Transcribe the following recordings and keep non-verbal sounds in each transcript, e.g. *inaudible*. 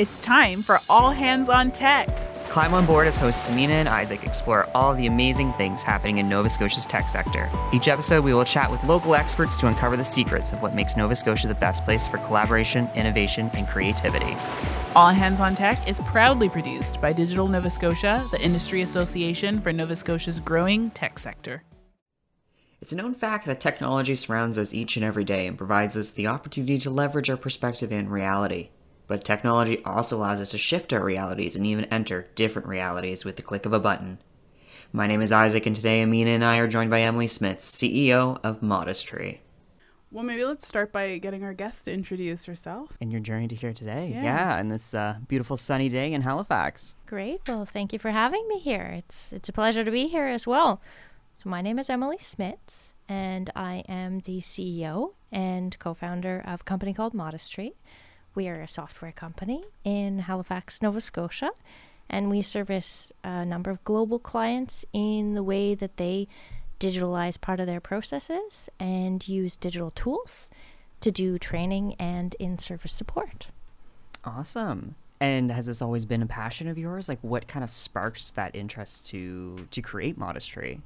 It's time for All Hands on Tech. Climb on board as hosts Aminah and Isaac explore all of the amazing things happening in Nova Scotia's tech sector. Each episode, we will chat with local experts to uncover the secrets of what makes Nova Scotia the best place for collaboration, innovation, and creativity. All Hands on Tech is proudly produced by Digital Nova Scotia, the industry association for Nova Scotia's growing tech sector. It's a known fact that technology surrounds us each and every day and provides us the opportunity to leverage our perspective and reality. But technology also allows us to shift our realities and even enter different realities with the click of a button. My name is Isaac, and today Aminah and I are joined by Emily Smits, CEO of Modest Tree. Well, maybe let's start by getting our guest to introduce herself. And your journey to here today. Yeah. Yeah, and this uh, beautiful sunny day in Halifax. Great. Well, thank you for having me here. It's it's a pleasure to be here as well. So my name is Emily Smits, and I am the CEO and co-founder of a company called Modest Tree. We are a software company in Halifax, Nova Scotia, and we service a number of global clients in the way that they digitalize part of their processes and use digital tools to do training and in-service support. Awesome. And has this always been a passion of yours? Like, what kind of sparks that interest to to create Modest Tree?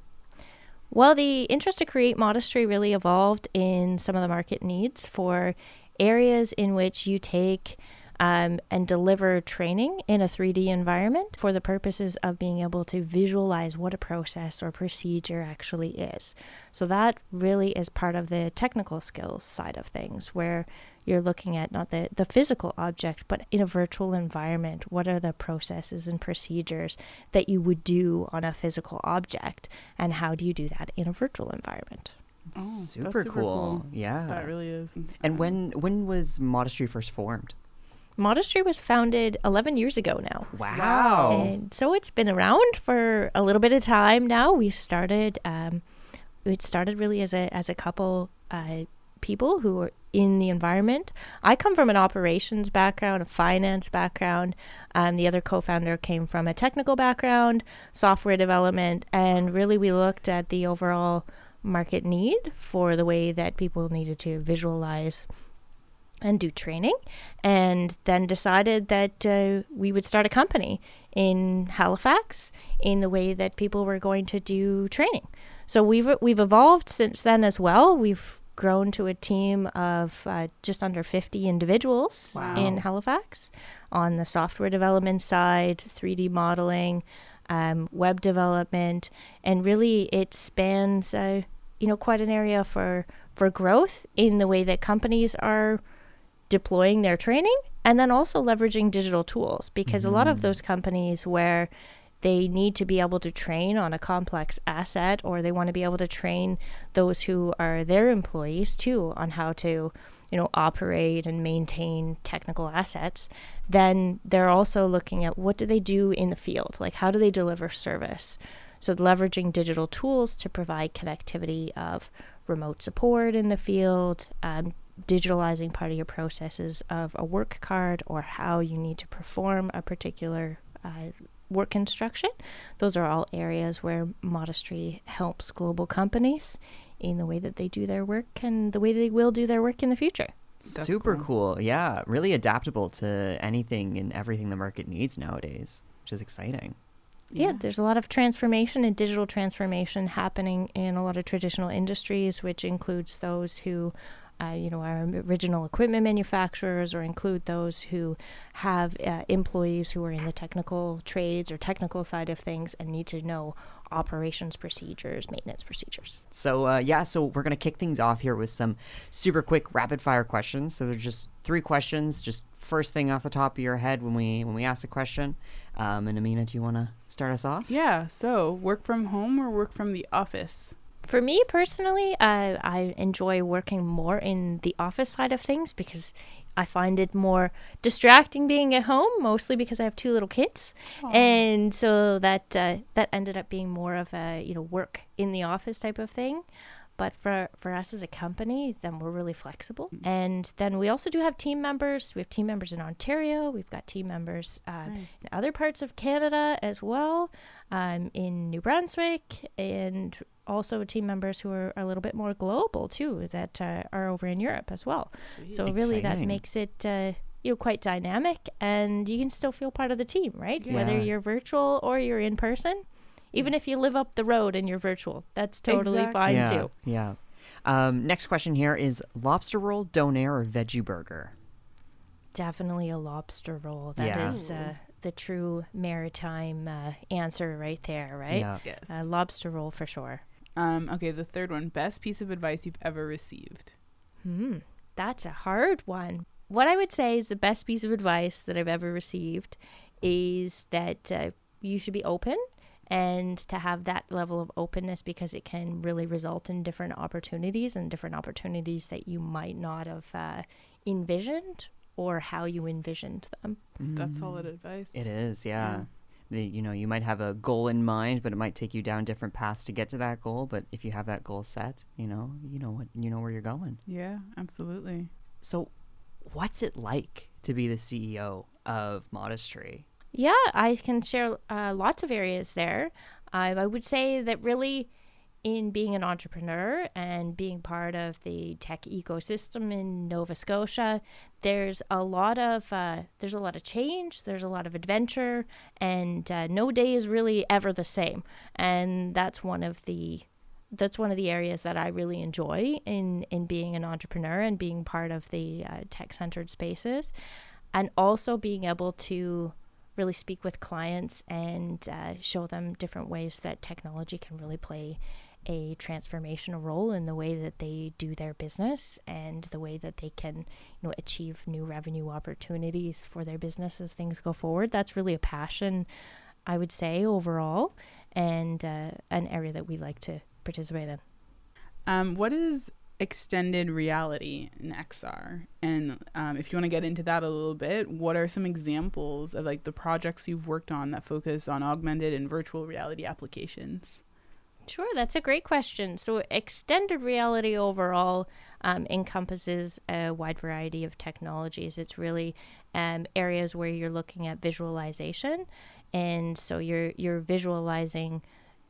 Well, the interest to create Modest Tree really evolved in some of the market needs for areas in which you take um, and deliver training in a 3D environment for the purposes of being able to visualize what a process or procedure actually is. So, that really is part of the technical skills side of things, where you're looking at not the, the physical object, but in a virtual environment, what are the processes and procedures that you would do on a physical object, and how do you do that in a virtual environment? Oh, that's super, super cool. cool. Yeah. That really is. and when when was Modest Tree first formed? Modest Tree was founded 11 years ago now. Wow. And so it's been around for a little bit of time now. We started, um, it started really as a as a couple uh, people who were in the environment. I come from an operations background, a finance background. Um, the other co-founder came from a technical background, software development, and really we looked at the overall market need for the way that people needed to visualize and do training, and then decided that uh, we would start a company in Halifax in the way that people were going to do training. So we've we've evolved since then as well. We've grown to a team of uh, just under 50 individuals Wow. in Halifax on the software development side, 3D modeling, um, web development, and really it spans uh, you know quite an area for for growth in the way that companies are deploying their training and then also leveraging digital tools because a lot of mm-hmm. those companies where they need to be able to train on a complex asset or they want to be able to train those who are their employees too on how to you know operate and maintain technical assets then they're also looking at what do they do in the field? Like how do they deliver service so leveraging digital tools to provide connectivity of remote support in the field um, digitalizing part of your processes of a work card or how you need to perform a particular uh, work instruction. Those are all areas where Modest Tree helps global companies in the way that they do their work and the way they will do their work in the future. That's Super cool. cool. Yeah. Really adaptable to anything and everything the market needs nowadays, which is exciting. Yeah. there's a lot of transformation and digital transformation happening in a lot of traditional industries, which includes those who, uh, you know, are original equipment manufacturers, or include those who have uh, employees who are in the technical trades or technical side of things and need to know operations procedures, maintenance procedures. So uh, yeah, so we're gonna kick things off here with some super quick rapid fire questions. So there's just three questions, just first thing off the top of your head when we when we ask a question. Um, and Aminah, do you want to start us off? Yeah. So, work from home or work from the office? For me personally, uh, I enjoy working more in the office side of things because I find it more distracting being at home, mostly because I have two little kids, and so that uh, that ended up being more of a you know work in the office type of thing. But for for us as a company, then we're really flexible, and then we also do have team members. We have team members in Ontario. We've got team members uh, Nice. in other parts of Canada as well, um, in New Brunswick, and also team members who are a little bit more global too, that uh, are over in Europe as well. So really, that makes it uh, you know quite dynamic and you can still feel part of the team right whether you're virtual or you're in person even if you live up the road and you're virtual that's totally Exactly. fine yeah, too Yeah. Um, next question here is lobster roll, donair, or veggie burger? definitely a lobster roll That Yeah. is uh, the true maritime uh, answer right there right Yeah. Yes. uh, lobster roll for sure Um, okay, the third one. Best piece of advice you've ever received. Hmm, that's a hard one. What I would say is the best piece of advice that I've ever received is that uh, you should be open and to have that level of openness because it can really result in different opportunities and different opportunities that you might not have uh, envisioned or how you envisioned them. That's solid advice. It is, yeah. Yeah. The, you know, you might have a goal in mind, but it might take you down different paths to get to that goal. But if you have that goal set, you know, you know what, you know where you're going. Yeah, absolutely. So, what's it like to be the CEO of Modest Tree? Yeah, I can share uh, lots of areas there. I I would say that really, in being an entrepreneur and being part of the tech ecosystem in Nova Scotia, there's a lot of uh, there's a lot of change. There's a lot of adventure, and uh, no day is really ever the same. And that's one of the that's one of the areas that I really enjoy in in being an entrepreneur and being part of the uh, tech centered spaces, and also being able to really speak with clients and uh, show them different ways that technology can really play a transformational role in the way that they do their business and the way that they can you know achieve new revenue opportunities for their business as things go forward that's really a passion i would say overall and uh, an area that we like to participate in Um, what is extended reality in XR? And um, if you want to get into that a little bit, what are some examples of like the projects you've worked on that focus on augmented and virtual reality applications? Sure, that's a great question. So, extended reality overall um, encompasses a wide variety of technologies. It's really um, areas where you're looking at visualization, and so you're you're visualizing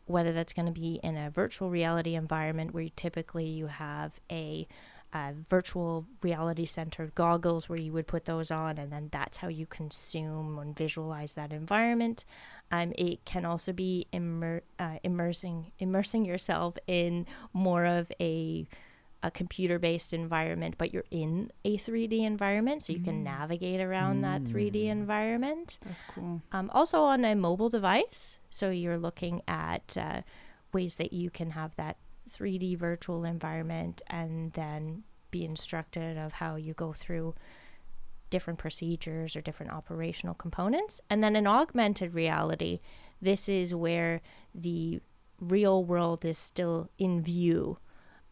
whether that's going to be in a virtual reality environment where you typically you have a uh, virtual reality centered goggles where you would put those on and then that's how you consume and visualize that environment um, it can also be immer- uh, immersing immersing yourself in more of a a computer based environment but you're in a 3d environment so you can navigate around that 3d environment That's cool. um, also on a mobile device. So you're looking at uh, ways that you can have that 3D virtual environment and then be instructed of how you go through different procedures or different operational components. And then in augmented reality, this is where the real world is still in view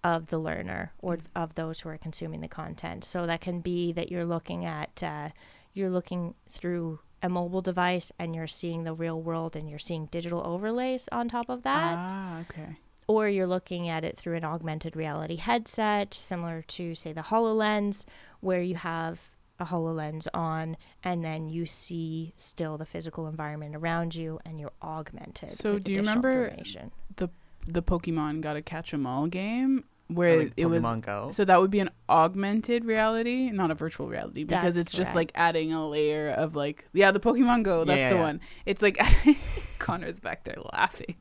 of the learner or of those who are consuming the content. So that can be that you're looking at, uh, you're looking through a mobile device and you're seeing the real world and you're seeing digital overlays on top of that Ah, okay. Or you're looking at it through an augmented reality headset, similar to, say, the HoloLens, where you have a HoloLens on and then you see still the physical environment around you and you're augmented. So with do you remember- information. The Pokemon Gotta Catch 'Em All game where Like it was Go. So that would be an augmented reality, not a virtual reality, because That's it's just like adding a layer of like, yeah, the Pokemon Go, that's yeah, the yeah. one. It's like *laughs* Connor's back there laughing.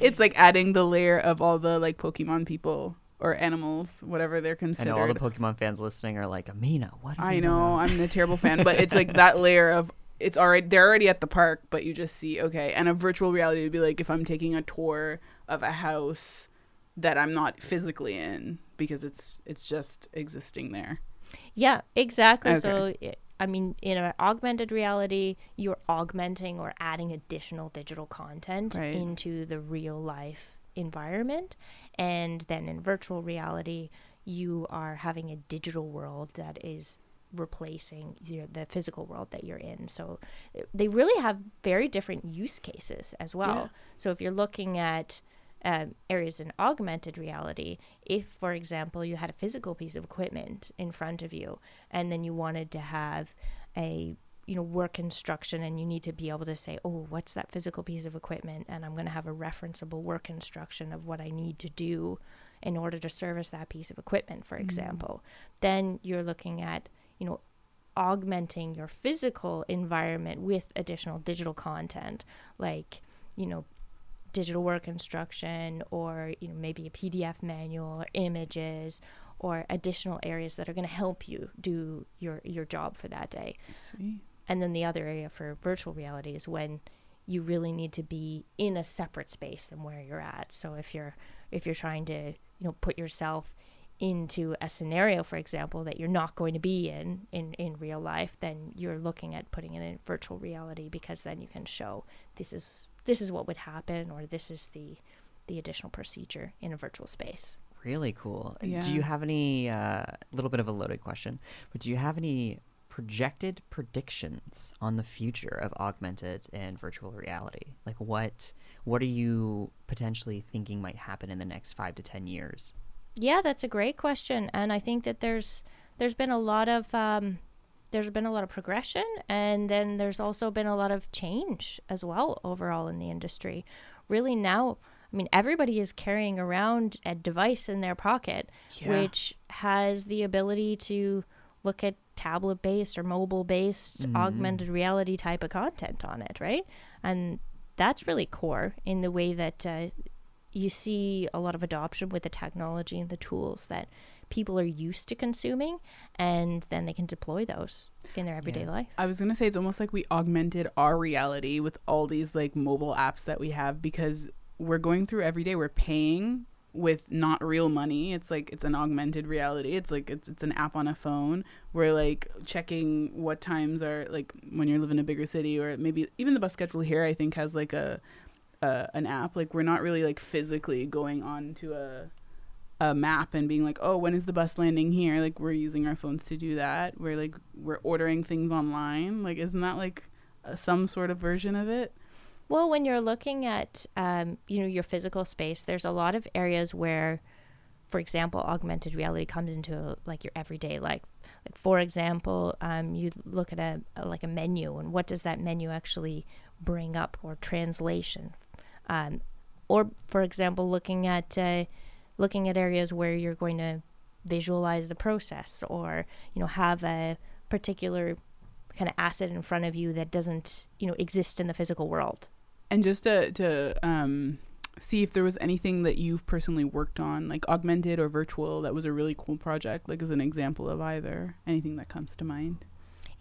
It's like adding the layer of all the like Pokemon people or animals, whatever they're I considered. know all the Pokemon fans listening are like, Aminah, what? Are I know about?" I'm a terrible fan, but it's like that layer of it's already they're already at the park, but you just see okay. And a virtual reality would be like if I'm taking a tour of a house that I'm not physically in because it's it's just existing there. Yeah, exactly. So, Okay. i- I mean, in an augmented reality, you're augmenting or adding additional digital content Right. into the real life environment. And then in virtual reality, you are having a digital world that is replacing your, the physical world that you're in. So they really have very different use cases as well. Yeah. So if you're looking at um, areas in augmented reality, if, for example, you had a physical piece of equipment in front of you, and then you wanted to have a you know work instruction and you need to be able to say oh what's that physical piece of equipment? And i'm going to have a referenceable work instruction of what i need to do in order to service that piece of equipment for example. Then you're looking at you know augmenting your physical environment with additional digital content like you know digital work instruction or you know maybe a pdf manual or images or additional areas that are going to help you do your your job for that day Sweet. and then the other area for virtual reality is when you really need to be in a separate space than where you're at so if you're if you're trying to you know put yourself into a scenario for example that you're not going to be in in in real life then you're looking at putting it in virtual reality because then you can show this is this is what would happen or this is the the additional procedure in a virtual space Really cool. Yeah. Do you have any a little bit of a loaded question, but do you have any projected predictions on the future of augmented and virtual reality? Like what what are you potentially thinking might happen in the next 5 to 10 years? Yeah, that's a great question, and I think that there's there's been a lot of um, there's been a lot of progression, and then there's also been a lot of change as well overall in the industry. Really, now, I mean, everybody is carrying around a device in their pocket, Yeah. which has the ability to look at tablet based or mobile based augmented reality type of content on it, right? And that's really core in the way that uh, you see a lot of adoption with the technology and the tools that people are used to consuming, and then they can deploy those in their everyday Yeah. life. I was gonna say it's almost like we augmented our reality with all these like mobile apps that we have because we're going through every day. We're paying with not real money. It's like it's an augmented reality. It's like it's it's an app on a phone. We're like checking what times are like when you live in a bigger city or maybe even the bus schedule here. I think has like a, a an app. Like we're not really like physically going on to a a map and being like, oh, when is the bus landing here? Like we're using our phones to do that. We're like we're ordering things online. Like isn't that like uh, some sort of version of it? Well, when you're looking at um, you know your physical space, there's a lot of areas where, for example, augmented reality comes into like your everyday life. Like for example, um, you look at a, a like a menu, and what does that menu actually bring up, or translation, um, or for example, looking at uh, looking at areas where you're going to visualize the process, or you know have a particular kind of asset in front of you that doesn't you know exist in the physical world. And just to to um see if there was anything that you've personally worked on, like augmented or virtual, that was a really cool project, like as an example of either. Anything that comes to mind.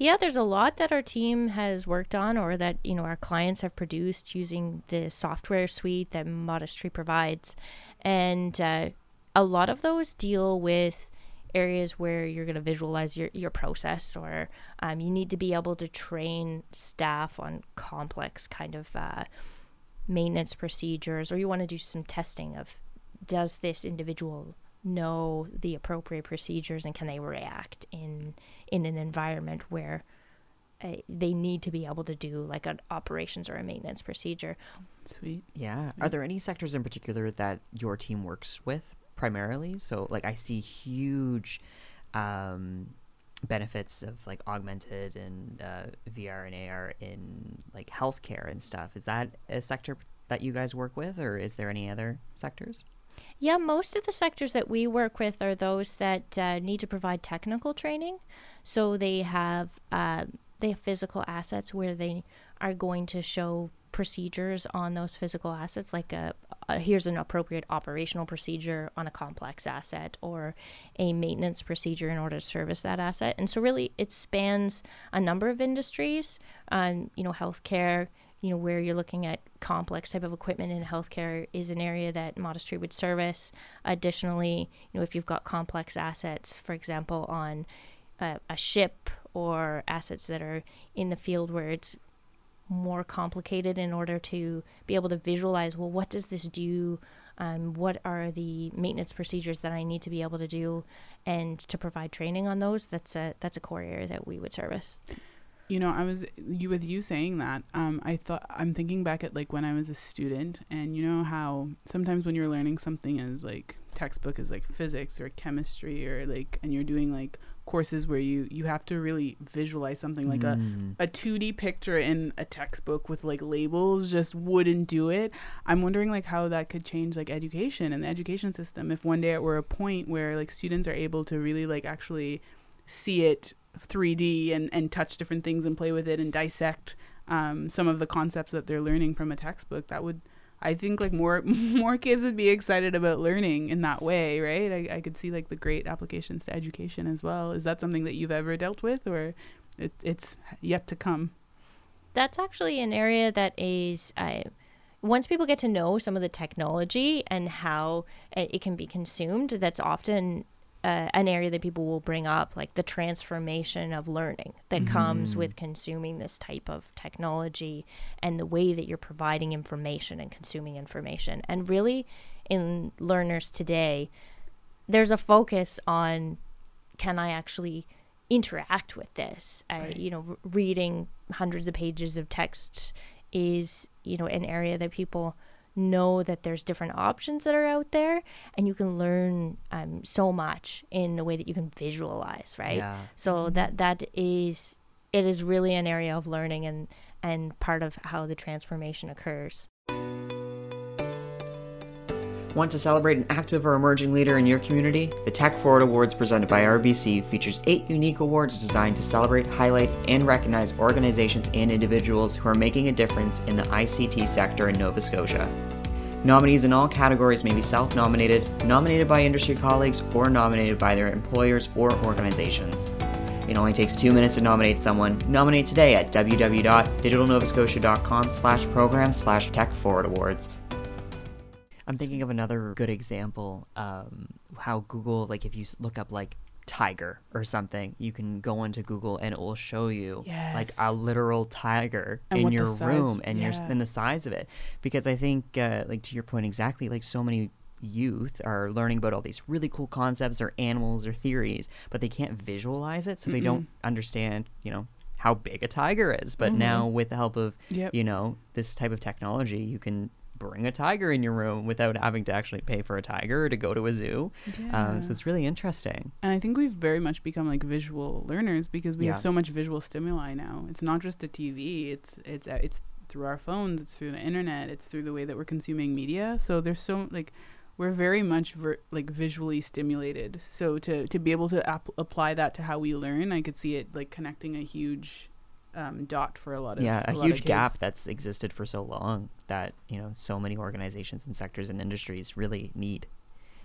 Yeah, there's a lot that our team has worked on or that, you know, our clients have produced using the software suite that Modest Tree provides. And uh, a lot of those deal with areas where you're going to visualize your, your process or um, you need to be able to train staff on complex kind of uh, maintenance procedures or you want to do some testing of does this individual know the appropriate procedures and can they react in in an environment where uh, they need to be able to do like an operations or a maintenance procedure Sweet. Yeah. Are there any sectors in particular that your team works with primarily? So, like, I see huge um, benefits of like augmented and uh, VR and AR in like healthcare and stuff. Is that a sector that you guys work with, or is there any other sectors? Yeah, most of the sectors that we work with are those that uh, need to provide technical training. So they have uh, they have physical assets where they are going to show procedures on those physical assets, like a, a here's an appropriate operational procedure on a complex asset or a maintenance procedure in order to service that asset. And so really, it spans a number of industries. Um, you know, healthcare you know where you're looking at complex type of equipment in healthcare is an area that Modest Tree would service. Additionally you know if you've got complex assets for example on a, a ship or assets that are in the field where it's more complicated in order to be able to visualize well what does this do? Um, what are the maintenance procedures that i need to be able to do? And to provide training on those that's a that's a core area that we would service You know, I was you with you saying that. Um, I thought I'm thinking back at like when I was a student, and you know how sometimes when you're learning something as like textbook is like physics or chemistry or like, and you're doing like courses where you you have to really visualize something like a Mm. a 2D picture in a textbook with like labels just wouldn't do it. I'm wondering like how that could change like education and the education system if one day it were a point where like students are able to really like actually see it 3D and and touch different things and play with it and dissect um, some of the concepts that they're learning from a textbook. That would I think like more *laughs* more kids would be excited about learning in that way, right? I, I could see like the great applications to education as well. Is that something that you've ever dealt with, or it, it's yet to come? That's actually an area that is. Uh, once people get to know some of the technology and how it can be consumed, that's often uh, an area that people will bring up, like the transformation of learning that mm-hmm. comes with consuming this type of technology and the way that you're providing information and consuming information. And really, in learners today, there's a focus on can I actually interact with this? Right. you know, reading hundreds of pages of text is, you know, an area that people know that there's different options that are out there and you can learn um, so much in the way that you can visualize right yeah. so mm-hmm. that that is it is really an area of learning and and part of how the transformation occurs Want to celebrate an active or emerging leader in your community? The Tech Forward Awards presented by RBC features eight unique awards designed to celebrate, highlight, and recognize organizations and individuals who are making a difference in the ICT sector in Nova Scotia. Nominees in all categories may be self nominated, nominated by industry colleagues, or nominated by their employers or organizations. It only takes two minutes to nominate someone. Nominate today at www.digitalnovascotia.com slash program slash tech forward awards. I'm thinking of another good example. Um, how Google, like, if you look up like tiger or something, you can go into Google and it will show you yes. like a literal tiger and in your room and yeah. your and the size of it. Because I think, uh, like to your point exactly, like so many youth are learning about all these really cool concepts or animals or theories, but they can't visualize it, so Mm-mm. they don't understand, you know, how big a tiger is. But mm-hmm. now with the help of yep. you know this type of technology, you can bring a tiger in your room without having to actually pay for a tiger or to go to a zoo. Yeah. Um, so it's really interesting. And I think we've very much become like visual learners because we yeah. have so much visual stimuli now. It's not just the TV. It's it's uh, it's through our phones. It's through the internet. It's through the way that we're consuming media. So there's so like we're very much ver- like visually stimulated. So to to be able to ap- apply that to how we learn, I could see it like connecting a huge um, dot for a lot of yeah a, a huge gap that's existed for so long that you know so many organizations and sectors and industries really need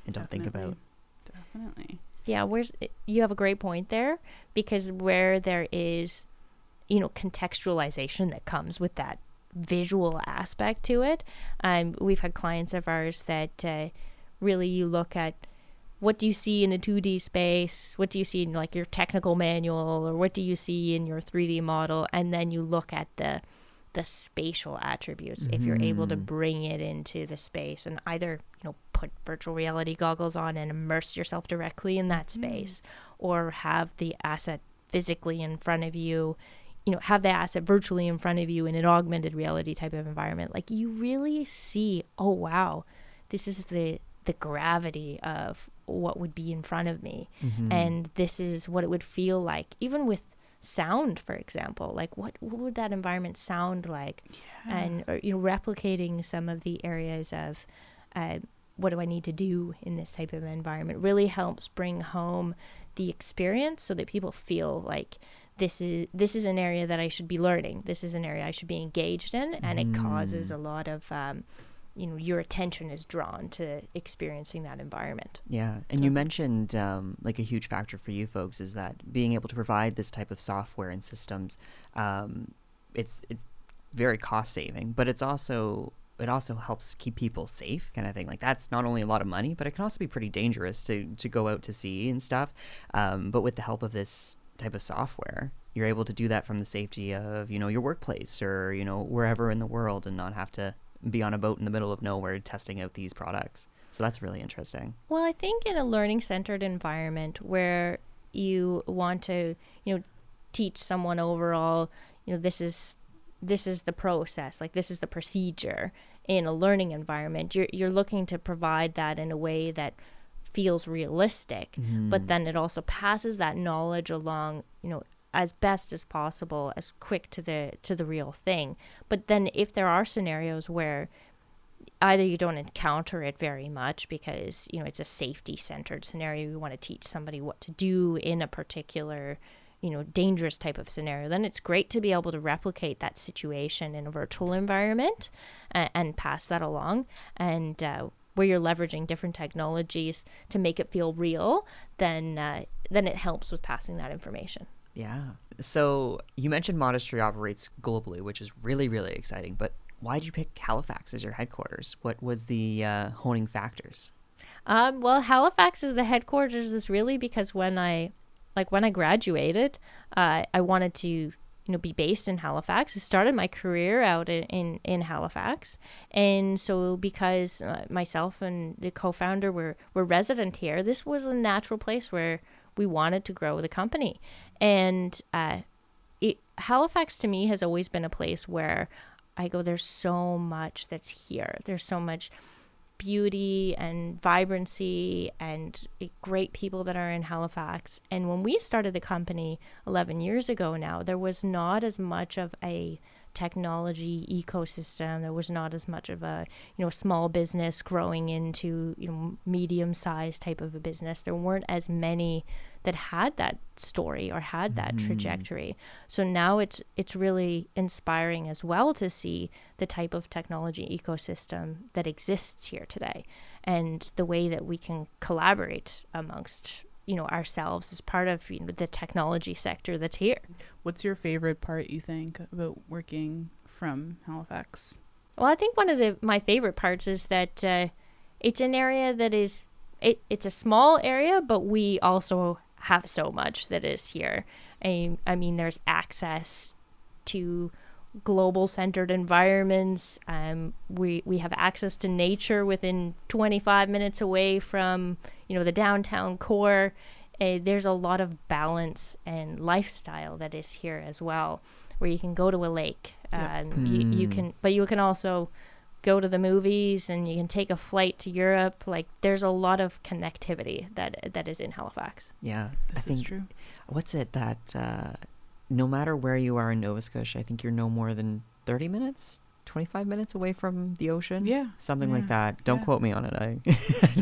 and don't think about. Definitely. Yeah where's you have a great point there because where there is you know contextualization that comes with that visual aspect to it um, we've had clients of ours that uh, really you look at what do you see in a 2D space? What do you see in like your technical manual or what do you see in your 3D model? And then you look at the the spatial attributes if you're able to mm-hmm. bring it into the space and either, you know, put virtual reality goggles on and immerse yourself directly in that mm-hmm. space mm. or have the asset physically in front of you you know have the asset virtually in front of you in an augmented reality type of environment like you really see oh wow this is the the gravity of what would be in front of me mm-hmm. and this is what it would feel like even with sound for example like what, what would that environment sound like yeah. and or, you know replicating some of the areas of uh, what do i need to do in this type of environment really helps bring home the experience so that people feel like this is this is an area that i should be learning this is an area i should be engaged in and mm. it causes mm. a lot of um, you know your attention is drawn to experiencing that environment yeah and so. you mentioned um, like a huge factor for you folks is that being able to provide this type of software and systems um, it's it's very cost saving but it's also it also helps keep people safe kind of thing like that's not only a lot of money but it can also be pretty dangerous to to go out to sea and stuff um, but with the help of this type of software you're able to do that from the safety of you know your workplace or you know wherever in the world and not have to be on a boat in the middle of nowhere testing out these products. So that's really interesting. Well, I think in a learning centered environment where you want to, you know, teach someone overall, you know, this is this is the process, like this is the procedure in a learning environment. You're you're looking to provide that in a way that feels realistic, mm. but then it also passes that knowledge along, you know, as best as possible, as quick to the to the real thing. But then if there are scenarios where either you don't encounter it very much because you know it's a safety centered scenario you want to teach somebody what to do in a particular you know dangerous type of scenario then it's great to be able to replicate that situation in a virtual environment and, and pass that along and uh, where you're leveraging different technologies to make it feel real then uh, then it helps with passing that information Yeah. So you mentioned Modest Tree operates globally, which is really, really exciting. But why did you pick Halifax as your headquarters? What was the uh, honing factors? Um, well, Halifax is the headquarters is really because when I, like when I graduated, uh, I wanted to, you know, be based in Halifax. I started my career out in, in, in Halifax. And so because uh, myself and the co-founder were, were resident here, this was a natural place where we wanted to grow the company. And, uh, it, Halifax to me has always been a place where I go, there's so much that's here. There's so much beauty and vibrancy and great people that are in Halifax. And when we started the company 11 years ago now, there was not as much of a technology ecosystem. There was not as much of a, you know, small business growing into, you know, medium sized type of a business. There weren't as many that had that story or had that mm-hmm. trajectory. So now it's it's really inspiring as well to see the type of technology ecosystem that exists here today and the way that we can collaborate amongst you know ourselves as part of you know the technology sector that's here. What's your favorite part you think about working from Halifax? Well, I think one of the my favorite parts is that uh, it's an area that is it, it's a small area, but we also have so much that is here. I, I mean, there's access to global centered environments. Um, we we have access to nature within 25 minutes away from you know the downtown core. Uh, there's a lot of balance and lifestyle that is here as well, where you can go to a lake. Yeah. Um, you, you can, but you can also go to the movies and you can take a flight to Europe. Like there's a lot of connectivity that that is in Halifax. Yeah. I This think true. what's it that uh, no matter where you are in Nova Scotia, I think you're no more than 30 minutes, 25 minutes away from the ocean. Yeah, Something yeah, like that. Don't yeah. quote me on it. I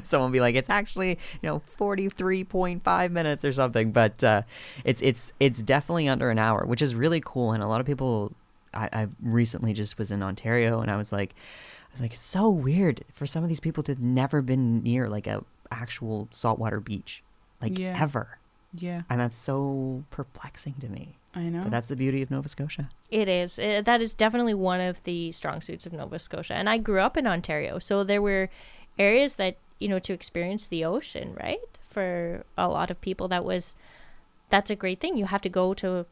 *laughs* someone will be like, it's actually you know 43.5 minutes or something, but uh, it's it's it's definitely under an hour, which is really cool. And a lot of people, I, I recently just was in Ontario, and I was like, I was like, it's so weird for some of these people to have never been near like a actual saltwater beach, like Yeah. ever, Yeah, and that's so perplexing to me. I know. But that's the beauty of Nova Scotia. It is. Uh that is definitely one of the strong suits of Nova Scotia. And I grew up in Ontario, so there were areas that you know to experience the ocean, right? For a lot of people, that was that's a great thing. You have to go to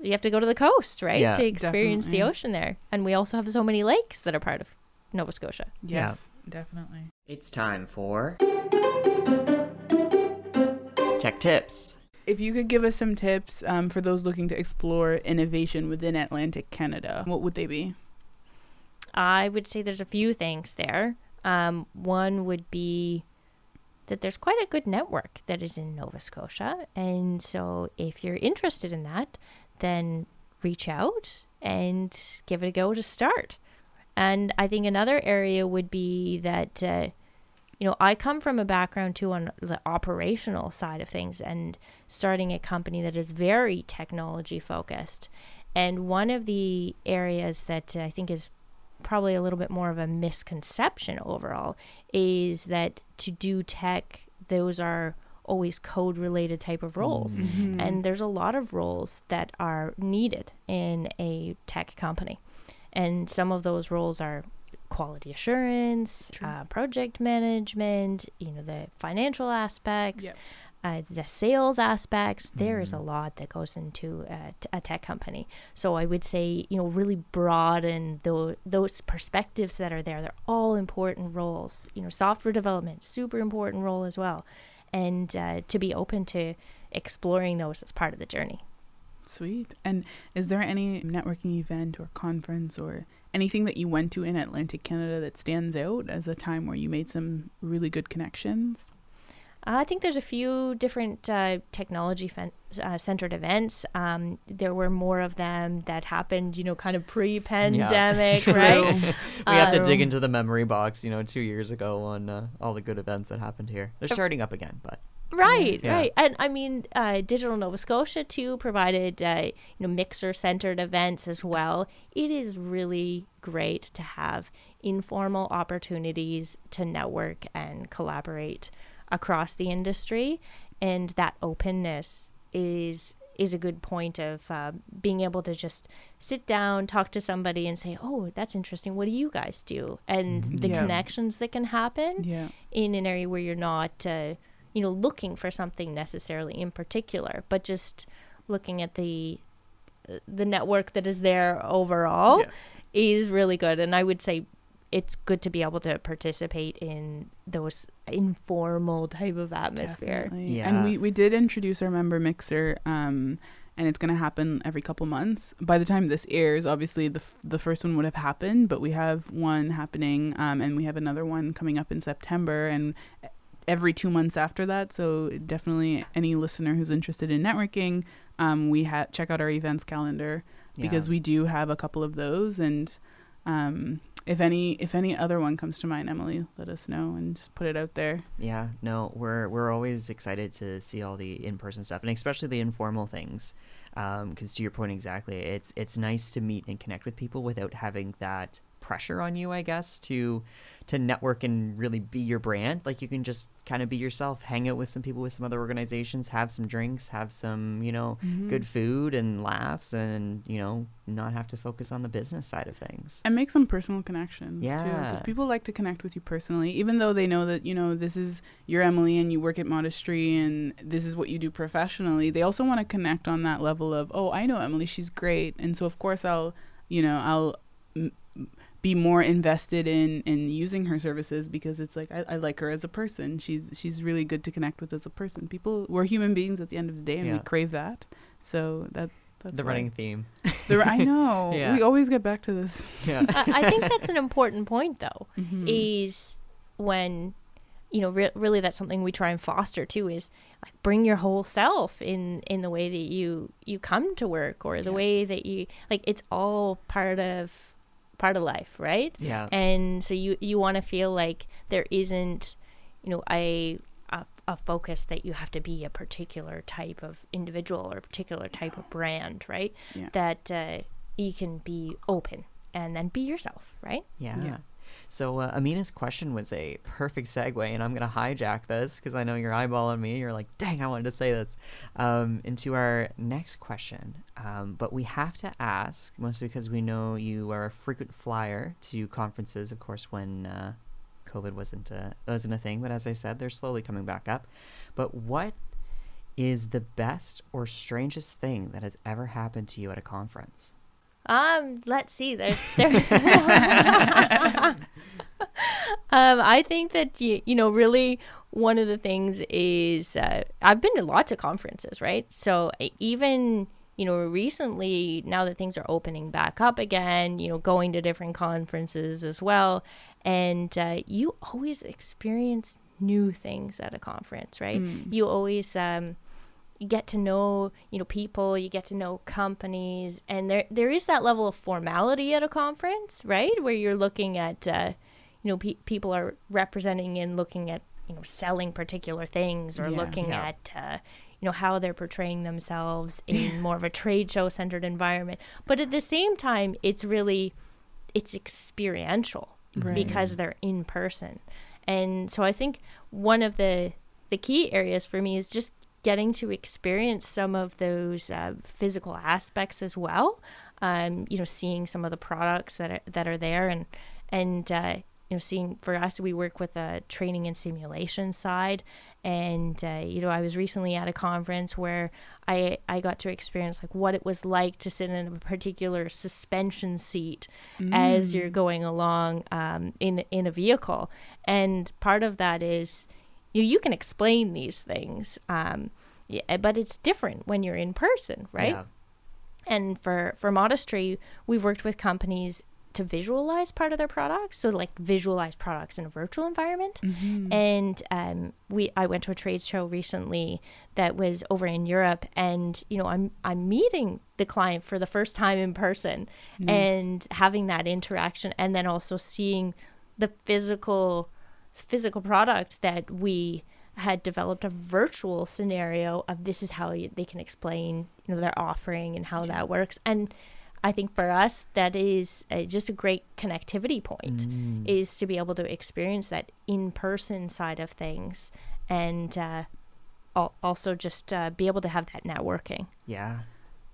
you have to go to the coast, right, Yeah. to experience the ocean there. And we also have so many lakes that are part of Nova Scotia. yes, definitely. It's time for Tech Tips. If you could give us some tips um, for those looking to explore innovation within Atlantic Canada, what would they be? I would say there's a few things there. Um, one would be that there's quite a good network that is in Nova Scotia. And so if you're interested in that, then reach out and give it a go to start. And I think another area would be that, uh, you know, I come from a background too on the operational side of things and starting a company that is very technology focused. And one of the areas that I think is probably a little bit more of a misconception overall is that to do tech, those are always code related type of roles. Mm-hmm. And there's a lot of roles that are needed in a tech company. And some of those roles are quality assurance, uh, project management, you know, the financial aspects, Yep. uh, the sales aspects. There is a lot that goes into a, t- a tech company. So I would say, you know, really broaden tho- those perspectives that are there. They're all important roles. You know, software development, super important role as well. And uh, to be open to exploring those as part of the journey. Sweet. And is there any networking event or conference or anything that you went to in Atlantic Canada that stands out as a time where you made some really good connections? Uh, I think there's a few different uh, technology fen- uh, centered events. Um, there were more of them that happened, you know, kind of pre pandemic, *laughs* right? *laughs* we have to dig Um, into the memory box, you know, two years ago on uh, all the good events that happened here. They're starting up again, but Right, Yeah. right. And I mean, uh, Digital Nova Scotia too provided uh, you know mixer centered events as well. It is really great to have informal opportunities to network and collaborate across the industry, and that openness is is a good point of uh, being able to just sit down, talk to somebody, and say, "Oh, that's interesting. What do you guys do?" And the Yeah. connections that can happen Yeah. in an area where you're not, uh, you know, looking for something necessarily in particular, but just looking at the uh, the network that is there overall Yeah. is really good. And I would say it's good to be able to participate in those informal type of atmosphere. Definitely. Yeah. And we, we did introduce our member mixer, um, and it's going to happen every couple months. By the time this airs, obviously the, f- the first one would have happened, but we have one happening, um, and we have another one coming up in September, and every two months after that. So definitely any listener who's interested in networking, um, we ha- check out our events calendar because we do have a couple of those and um, if any if any other one comes to mind emily let us know and just put it out there Yeah, no, we're we're always excited to see all the in-person stuff, and especially the informal things. Because to your point exactly, it's it's nice to meet and connect with people without having that pressure on you, I guess, to to network and really be your brand. Like you can just kind of be yourself, hang out with some people with some other organizations, have some drinks, have some you know Mm-hmm. good food and laughs, and you know not have to focus on the business side of things. and make some personal connections too because people like to connect with you personally even though they know that you know this is you're emily and you work at Modest Tree and this is what you do professionally they also want to connect on that level of oh i know emily she's great and so of course i'll you know i'll be more invested in in using her services because it's like I, I like her as a person she's she's really good to connect with as a person people we're human beings at the end of the day and we crave that so that that's the why. running theme. the, i know *laughs* Yeah. we always get back to this Yeah. I, I think that's an important point, though, Mhm. is when you know re- really that's something we try and foster too is like bring your whole self in in the way that you you come to work or the Yeah. way that you like it's all part of part of life right Yeah. and so you you want to feel like there isn't you know a, a a focus that you have to be a particular type of individual or a particular type of brand right Yeah. that uh, you can be open and then be yourself right Yeah. Yeah. So uh, Aminah's question was a perfect segue, and I'm gonna hijack this because I know you're eyeballing me. You're like, "Dang, I wanted to say this." Um, into our next question, um, but we have to ask, mostly because we know you are a frequent flyer to conferences. Of course, when uh, COVID wasn't a, wasn't a thing, but as I said, they're slowly coming back up. But what is the best or strangest thing that has ever happened to you at a conference? Um, let's see. There's there's *laughs* Um, I think that you you know really one of the things is uh, I've been to lots of conferences, right? So even you know recently now that things are opening back up again, you know going to different conferences as well, and uh, you always experience new things at a conference, right? You always um, you get to know you know people you get to know companies and there there is that level of formality at a conference right where you're looking at uh, you know pe- people are representing and looking at you know selling particular things or Yeah. looking Yeah. at uh, you know how they're portraying themselves in more of a trade show centered environment but at the same time it's really it's experiential Right. because they're in person and so i think one of the the key areas for me is just getting to experience some of those uh, physical aspects as well. Um, you know seeing some of the products that are, that are there and and uh, you know seeing for us we work with a training and simulation side. And uh, you know I was recently at a conference where I I got to experience like what it was like to sit in a particular suspension seat as you're going along um, in in a vehicle. And part of that is you you can explain these things um, yeah, but it's different when you're in person right? Yeah. and for for Modest Tree we've worked with companies to visualize part of their products so like visualize products in a virtual environment. And um, we i went to a trade show recently that was over in europe and you know i'm i'm meeting the client for the first time in person and having that interaction and then also seeing the physical physical product that we had developed a virtual scenario of this is how you, they can explain you know their offering and how that works and I think for us that is uh, just a great connectivity point Mm. is to be able to experience that in-person side of things and uh, al- also just uh, be able to have that networking Yeah.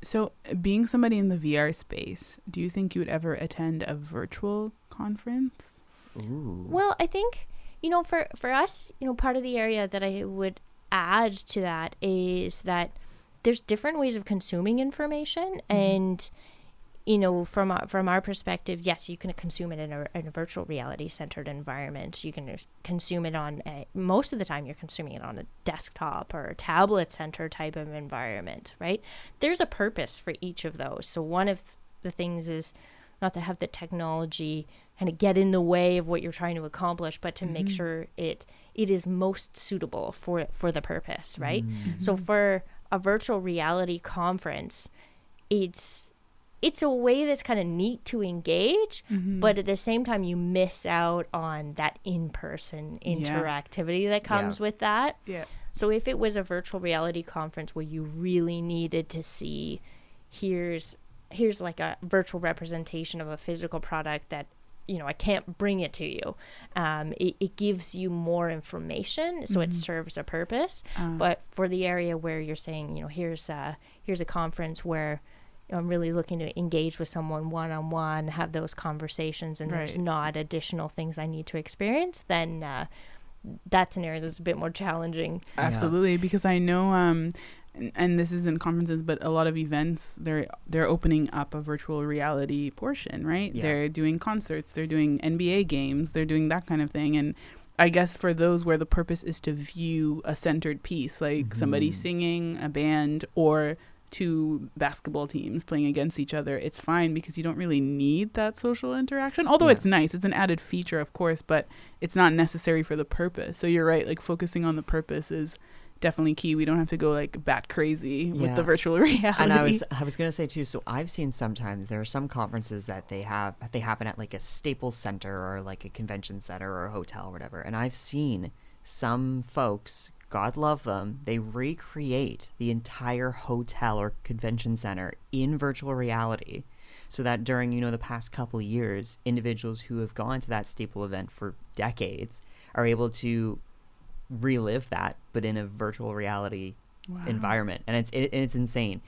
So, being somebody in the VR space, do you think you would ever attend a virtual conference? Ooh. Well, I think you know for for us, you know, part of the area that I would add to that is that there's different ways of consuming information mm-hmm. and you know from our, from our perspective yes you can consume it in a, in a virtual reality centered environment. You can consume it on a, most of the time you're consuming it on a desktop or a tablet center type of environment right? There's a purpose for each of those. So one of the things is not to have the technology kind of get in the way of what you're trying to accomplish but to make mm-hmm. sure it it is most suitable for for the purpose right? Mm-hmm. So for a virtual reality conference it's it's a way that's kind of neat to engage mm-hmm. but at the same time you miss out on that in-person Yeah. interactivity that comes with that. Yeah. so if it was a virtual reality conference where you really needed to see here's here's like a virtual representation of a physical product that you know I can't bring it to you. Um, it, it gives you more information, so it serves a purpose. but for the area where you're saying, you know, here's a here's a conference where you know, I'm really looking to engage with someone one on one, have those conversations, and there's not additional things I need to experience, then uh, that's an area that's a bit more challenging. Absolutely, because I know, um, and, and this is in conferences, but a lot of events they're they're opening up a virtual reality portion, right? Yeah. They're doing concerts, they're doing NBA games, they're doing that kind of thing, and I guess for those where the purpose is to view a centered piece, like somebody Mhm. singing, a band, or two basketball teams playing against each other, it's fine because you don't really need that social interaction. Although Yeah. it's nice, it's an added feature, of course, but it's not necessary for the purpose. So you're right, like focusing on the purpose is definitely key. We don't have to go like bat crazy with the virtual *laughs* reality. and I was I was gonna say too. So I've seen sometimes there are some conferences that they have they happen at like a Staples Center or like a convention center or a hotel or whatever, and I've seen some folks. God love them. They recreate the entire hotel or convention center in virtual reality, so that during you know the past couple years, individuals who have gone to that staple event for decades are able to relive that, but in a virtual reality Wow. environment, and it's it, it's insane.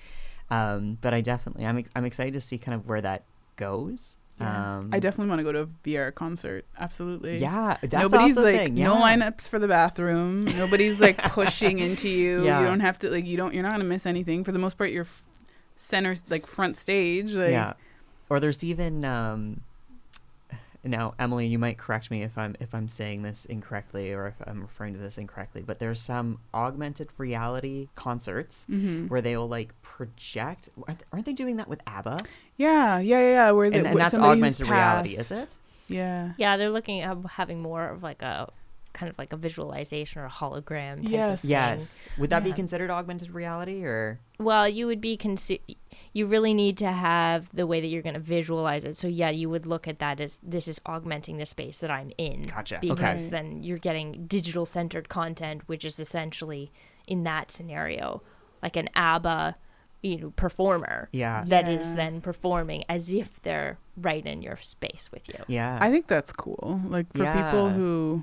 Um, but I definitely I'm I'm excited to see kind of where that goes. Yeah. Um, I definitely want to go to a VR concert. Absolutely. yeah, that's Nobody's like thing, no lineups for the bathroom. Nobody's like *laughs* pushing into you. Yeah. You don't have to like you don't you're not gonna miss anything. For the most part, you're f- center like front stage. Like yeah, or there's even um, now Emily, you might correct me if I'm if I'm saying this incorrectly or if I'm referring to this incorrectly, but there's some augmented reality concerts hmm where they'll like project. Aren't, aren't they doing that with ABBA? yeah, yeah, yeah, yeah. Where the, And, and that's somebody who's augmented reality, is it? Yeah. Yeah, they're looking at having more of like a kind of like a visualization or a hologram. Type Yes. Of thing. Yes. Would that be considered augmented reality or? Well, you would be consi- you really need to have the way that you're going to visualize it. So yeah, you would look at that as this is augmenting the space that I'm in. Gotcha. Because okay. Then you're getting digital centered content, which is essentially in that scenario like an ABBA, you know, performer Yeah. that is Yeah. then performing as if they're right in your space with you. Yeah. I think that's cool. Like for people who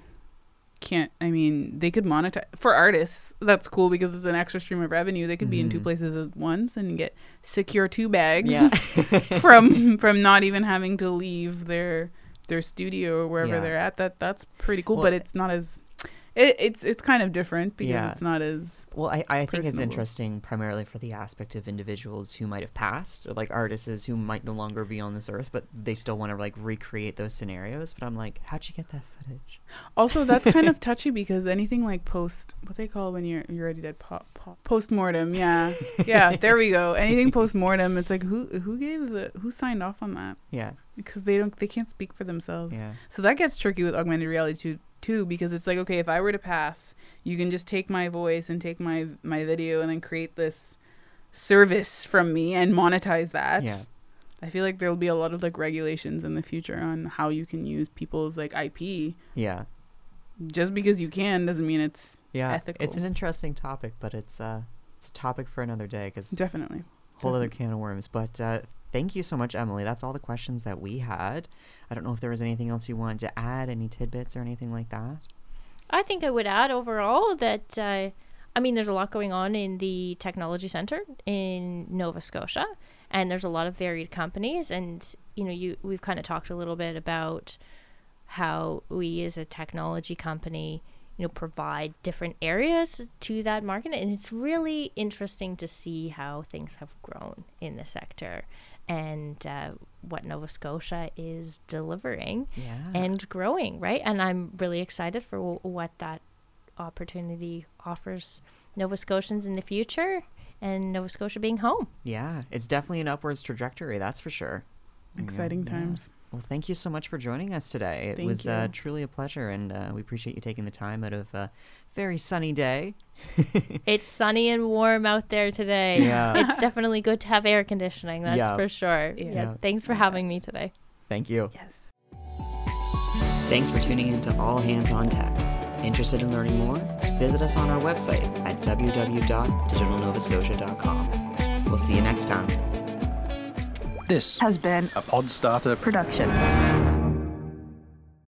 can't I mean, they could monetize for artists, that's cool because it's an extra stream of revenue. They could be in two Mhm. places at once and get secure two bags yeah. *laughs* from from not even having to leave their their studio or wherever Yeah. they're at. That that's pretty cool, Well, but it's not as it, it's it's kind of different because Yeah. it's not as Well, I, I think it's interesting primarily for the aspect of individuals who might have passed, or like artists who might no longer be on this earth, but they still want to like recreate those scenarios. But I'm like, how'd you get that footage? Also, that's kind of *laughs* touchy because anything like post, what they call when you're you're already dead, pop, pop, post mortem. Yeah, *laughs* yeah. There we go. Anything post mortem, it's like who who gave the who signed off on that Yeah, because they don't they can't speak for themselves. yeah, So that gets tricky with augmented reality too, too because it's like okay, if I were to pass, you can just take my voice and take my my video and then create this service from me and monetize that. yeah, I feel like there'll be a lot of like regulations in the future on how you can use people's like IP yeah. just because you can doesn't mean it's Yeah, ethical. it's an interesting topic, but it's uh, it's a topic for another day because Definitely. whole other can of worms. But uh, thank you so much, Emily. That's all the questions that we had. I don't know if there was anything else you wanted to add, any tidbits or anything like that. I think I would add overall that uh, I mean, there's a lot going on in the technology center in Nova Scotia, and there's a lot of varied companies. And you know, you we've kind of talked a little bit about how we, as a technology company, you know, provide different areas to that market, and it's really interesting to see how things have grown in the sector and uh, what Nova Scotia is delivering Yeah. and growing, right? And I'm really excited for w- what that opportunity offers Nova Scotians in the future and Nova Scotia being home. yeah, it's definitely an upwards trajectory. That's for sure. Exciting Yeah. times. Well, thank you so much for joining us today. It Thank was Uh, truly a pleasure, and uh, we appreciate you taking the time out of a very sunny day. *laughs* It's sunny and warm out there today. Yeah. It's definitely good to have air conditioning, that's Yeah. for sure. Yeah. Yeah. Yeah. Thanks for having me today. Thank you. Yes. Thanks for tuning in to All Hands on Tech. Interested in learning more? Visit us on our website at www.digitalnovascotia.com. We'll see you next time. This has been a Podstarter production.